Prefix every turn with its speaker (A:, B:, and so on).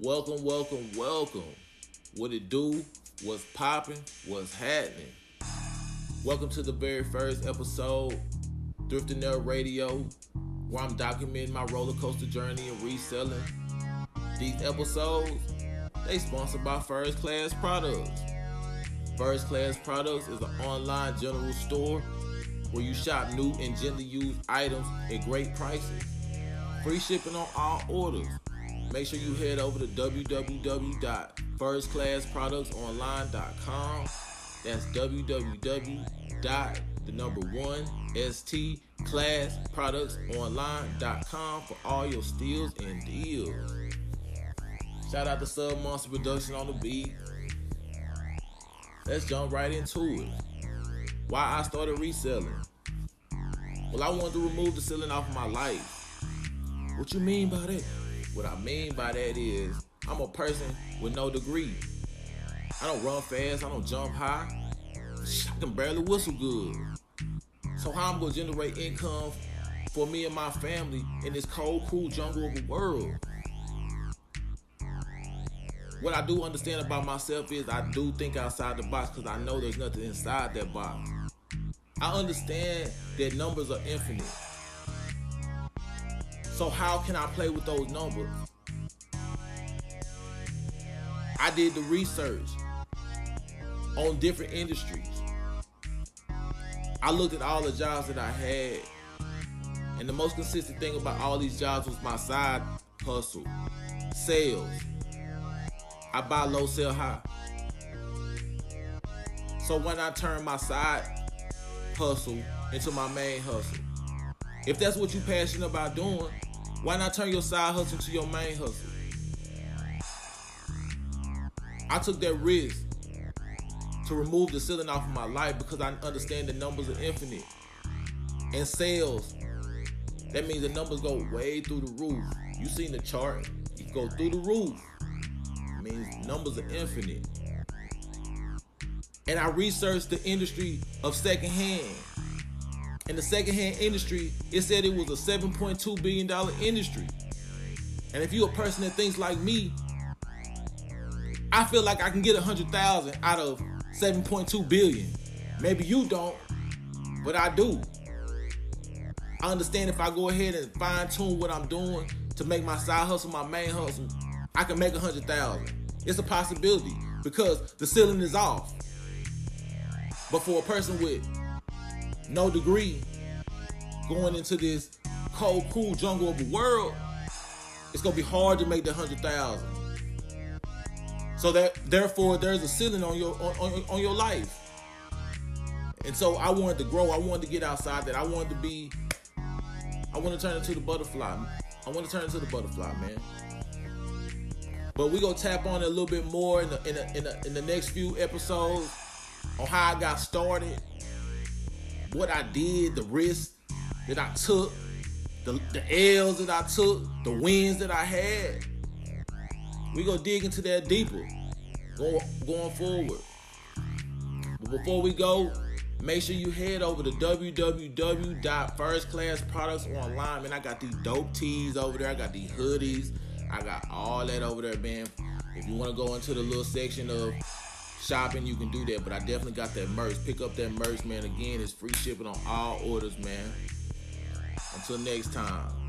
A: Welcome, welcome, welcome. What it do? What's popping? What's happening? Welcome to the very first episode, Thrifting Nerd Radio, where I'm documenting my roller coaster journey and reselling. These episodes, they sponsored by First Class Products. First Class Products is an online general store where you shop new and gently used items at great prices. Free shipping on all orders. Make sure you head over to www.firstclassproductsonline.com. That's www. the number one st class products online.com for all your steals and deals. Shout out to Sub Monster Production on the beat. Let's jump right into it. Why I started reselling. Well, I wanted to remove the ceiling off of my life. What you mean by that? What I mean by that is I'm a person with no degree. I don't run fast, I don't jump high. I can barely whistle good. So how I'm gonna generate income for me and my family in this cold, cool jungle of a world? What I do understand about myself is I do think outside the box because I know there's nothing inside that box. I understand that numbers are infinite. So how can I play with those numbers? I did the research on different industries. I looked at all the jobs that I had. And the most consistent thing about all these jobs was my side hustle, sales. I buy low, sell high. So when I turn my side hustle into my main hustle, if that's what you're passionate about doing, why not turn your side hustle to your main hustle? I took that risk to remove the ceiling off of my life because I understand the numbers are infinite. And sales, that means the numbers go way through the roof. You seen the chart, you go through the roof. It means numbers are infinite. And I researched the industry of secondhand in the secondhand industry, it said it was a $7.2 billion industry. And if you're a person that thinks like me, I feel like I can get a hundred thousand out of 7.2 billion. Maybe you don't, but I do. I understand if I go ahead and fine tune what I'm doing to make my side hustle my main hustle, I can make a hundred thousand. It's a possibility because the ceiling is off. But for a person with no degree, going into this cold, cool jungle of a world, it's gonna be hard to make the hundred thousand. So that therefore there's a ceiling on your on, on, your life. And so I wanted to grow. I wanted to get outside that. I wanted to be. I want to turn into the butterfly. I want to turn into the butterfly, man. But we gonna tap on it a little bit more in the in the, in the, in the next few episodes on how I got started what I did, the risks that I took, the, the L's that I took, the wins that I had. We gonna dig into that deeper going, going forward. But before we go, make sure you head over to www.firstclassproductsonline. Man, I got these dope tees over there. I got these hoodies. I got all that over there, man. If you want to go into the little section of shopping, you can do that. But I definitely got that merch. Pick up that merch, man. Again, it's free shipping on all orders, man. Until next time.